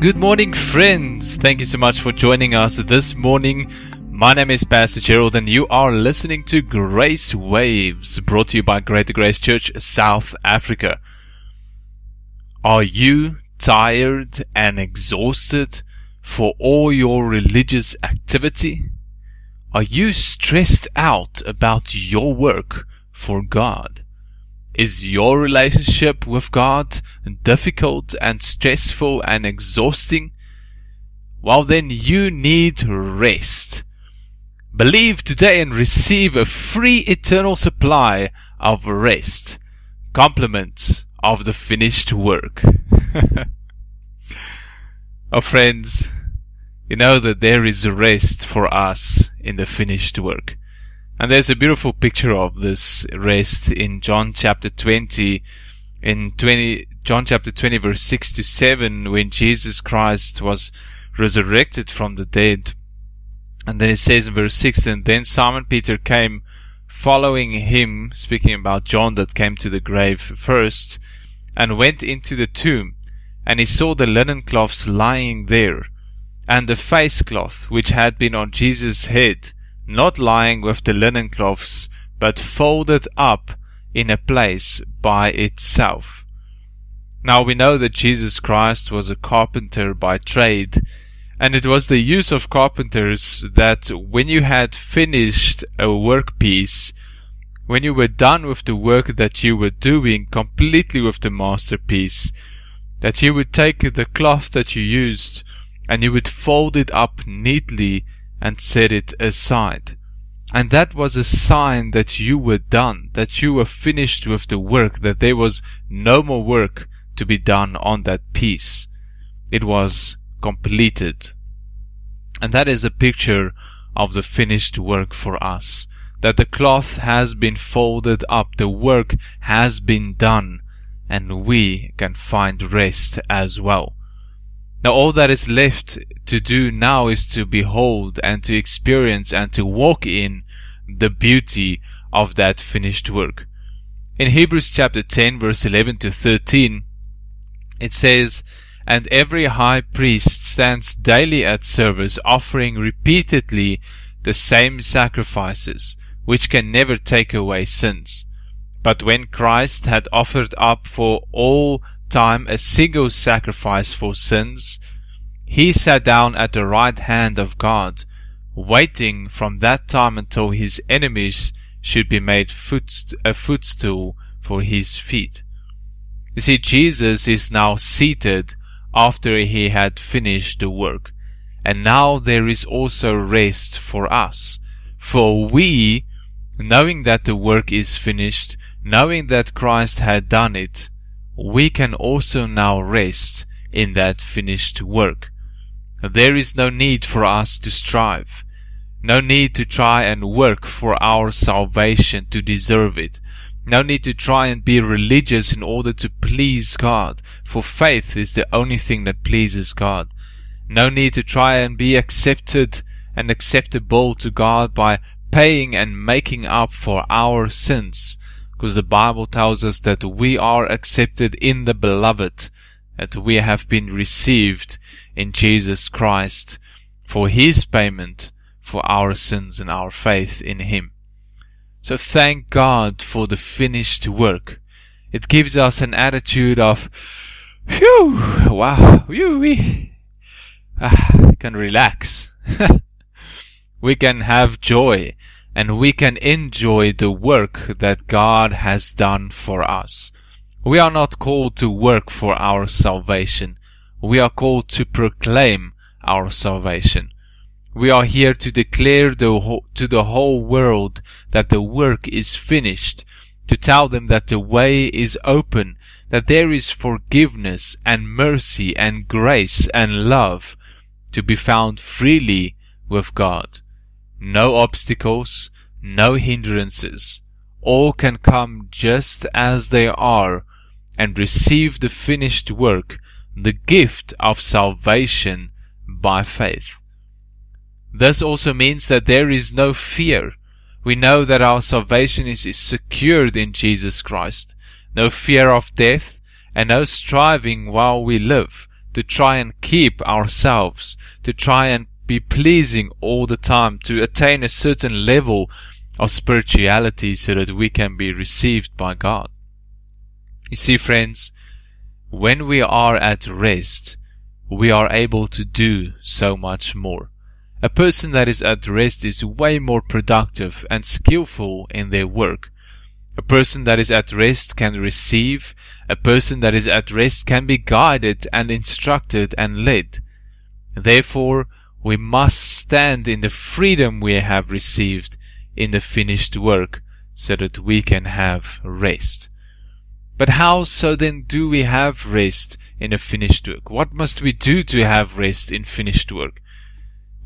Good morning, friends. Thank you so much for joining us this morning. My name is Pastor Gerald, and you are listening to Grace Waves, brought to you by Greater Grace Church South Africa. Are you tired and exhausted for all your religious activity? Are you stressed out about your work for God? Is your relationship with God difficult and stressful and exhausting? Well, then you need rest. Believe today and receive a free eternal supply of rest. Compliments of the finished work. oh, friends, you know that there is rest for us in the finished work. And there's a beautiful picture of this rest in John chapter 20, in 20, John chapter 20 verse 6 to 7, when Jesus Christ was resurrected from the dead. And then it says in verse 6, and then Simon Peter came following him, speaking about John that came to the grave first, and went into the tomb, and he saw the linen cloths lying there, and the face cloth which had been on Jesus' head, not lying with the linen cloths, but folded up in a place by itself. Now we know that Jesus Christ was a carpenter by trade, and it was the use of carpenters that when you had finished a workpiece, when you were done with the work that you were doing completely with the masterpiece, that you would take the cloth that you used and you would fold it up neatly and set it aside. And that was a sign that you were done, that you were finished with the work, that there was no more work to be done on that piece. It was completed. And that is a picture of the finished work for us. That the cloth has been folded up, the work has been done, and we can find rest as well. Now all that is left to do now is to behold and to experience and to walk in the beauty of that finished work. In Hebrews chapter 10 verse 11 to 13, it says, And every high priest stands daily at service, offering repeatedly the same sacrifices, which can never take away sins. But when Christ had offered up for all time a single sacrifice for sins, he sat down at the right hand of God, waiting from that time until his enemies should be made footst- a footstool for his feet. You see, Jesus is now seated after he had finished the work. And now there is also rest for us. For we, knowing that the work is finished, knowing that Christ had done it, we can also now rest in that finished work. There is no need for us to strive, no need to try and work for our salvation to deserve it, no need to try and be religious in order to please God, for faith is the only thing that pleases God. No need to try and be accepted and acceptable to God by paying and making up for our sins because the Bible tells us that we are accepted in the beloved, that we have been received in Jesus Christ for His payment for our sins and our faith in Him. So thank God for the finished work. It gives us an attitude of, phew, wow, phew, we ah, can relax. we can have joy and we can enjoy the work that God has done for us. We are not called to work for our salvation. We are called to proclaim our salvation. We are here to declare the, to the whole world that the work is finished, to tell them that the way is open, that there is forgiveness and mercy and grace and love to be found freely with God no obstacles, no hindrances. All can come just as they are and receive the finished work, the gift of salvation by faith. This also means that there is no fear. We know that our salvation is, is secured in Jesus Christ. No fear of death and no striving while we live to try and keep ourselves, to try and be pleasing all the time, to attain a certain level of spirituality so that we can be received by God. You see, friends, when we are at rest, we are able to do so much more. A person that is at rest is way more productive and skillful in their work. A person that is at rest can receive. A person that is at rest can be guided and instructed and led. Therefore, we must stand in the freedom we have received in the finished work so that we can have rest. But how so then do we have rest in a finished work? What must we do to have rest in finished work?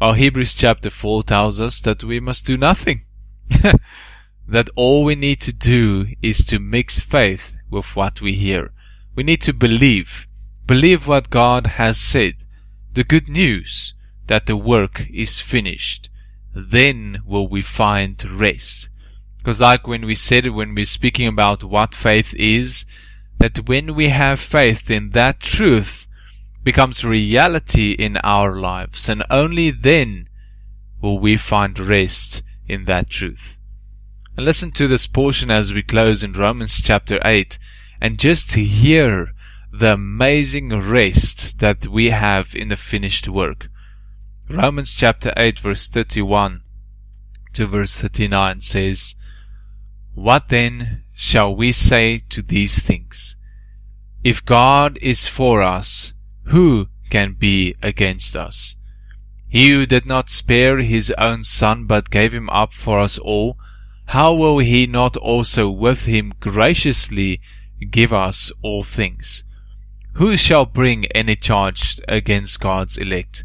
Well, Hebrews chapter 4 tells us that we must do nothing. that all we need to do is to mix faith with what we hear. We need to believe. Believe what God has said. The good news that the work is finished. Then will we find rest. Because like when we said when we're speaking about what faith is, that when we have faith in that truth becomes reality in our lives, and only then will we find rest in that truth. And listen to this portion as we close in Romans chapter 8, and just hear the amazing rest that we have in the finished work. Romans chapter 8 verse 31 to verse 39 says, What then shall we say to these things? If God is for us, who can be against us? He who did not spare his own son, but gave him up for us all, how will he not also with him graciously give us all things? Who shall bring any charge against God's elect?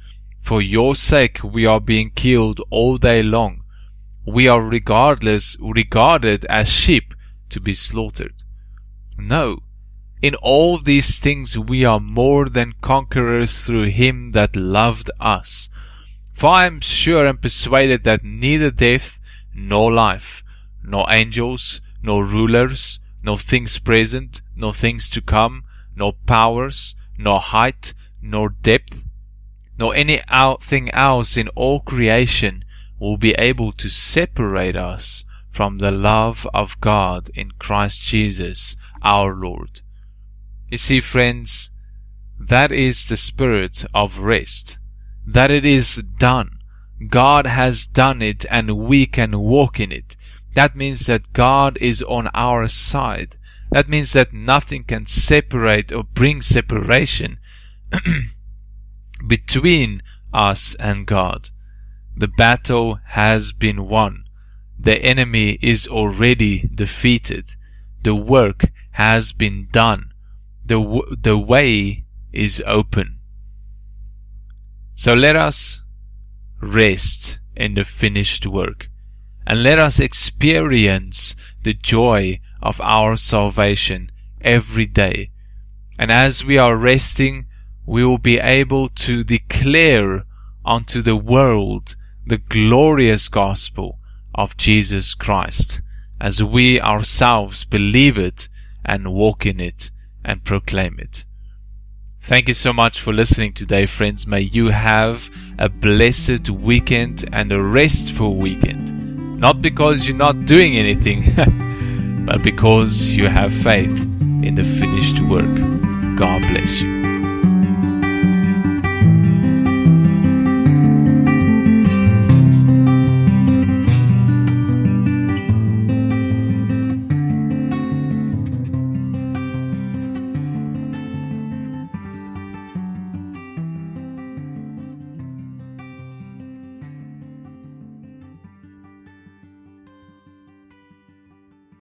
for your sake we are being killed all day long. We are regardless regarded as sheep to be slaughtered. No, in all these things we are more than conquerors through him that loved us. For I am sure and persuaded that neither death, nor life, nor angels, nor rulers, nor things present, nor things to come, nor powers, nor height, nor depth, nor anything else in all creation will be able to separate us from the love of God in Christ Jesus our Lord. You see, friends, that is the spirit of rest. That it is done. God has done it and we can walk in it. That means that God is on our side. That means that nothing can separate or bring separation between us and God. The battle has been won. The enemy is already defeated. The work has been done. The, w- the way is open. So let us rest in the finished work and let us experience the joy of our salvation every day. And as we are resting, we will be able to declare unto the world the glorious gospel of Jesus Christ as we ourselves believe it and walk in it and proclaim it. Thank you so much for listening today, friends. May you have a blessed weekend and a restful weekend. Not because you're not doing anything, but because you have faith in the finished work. God bless you.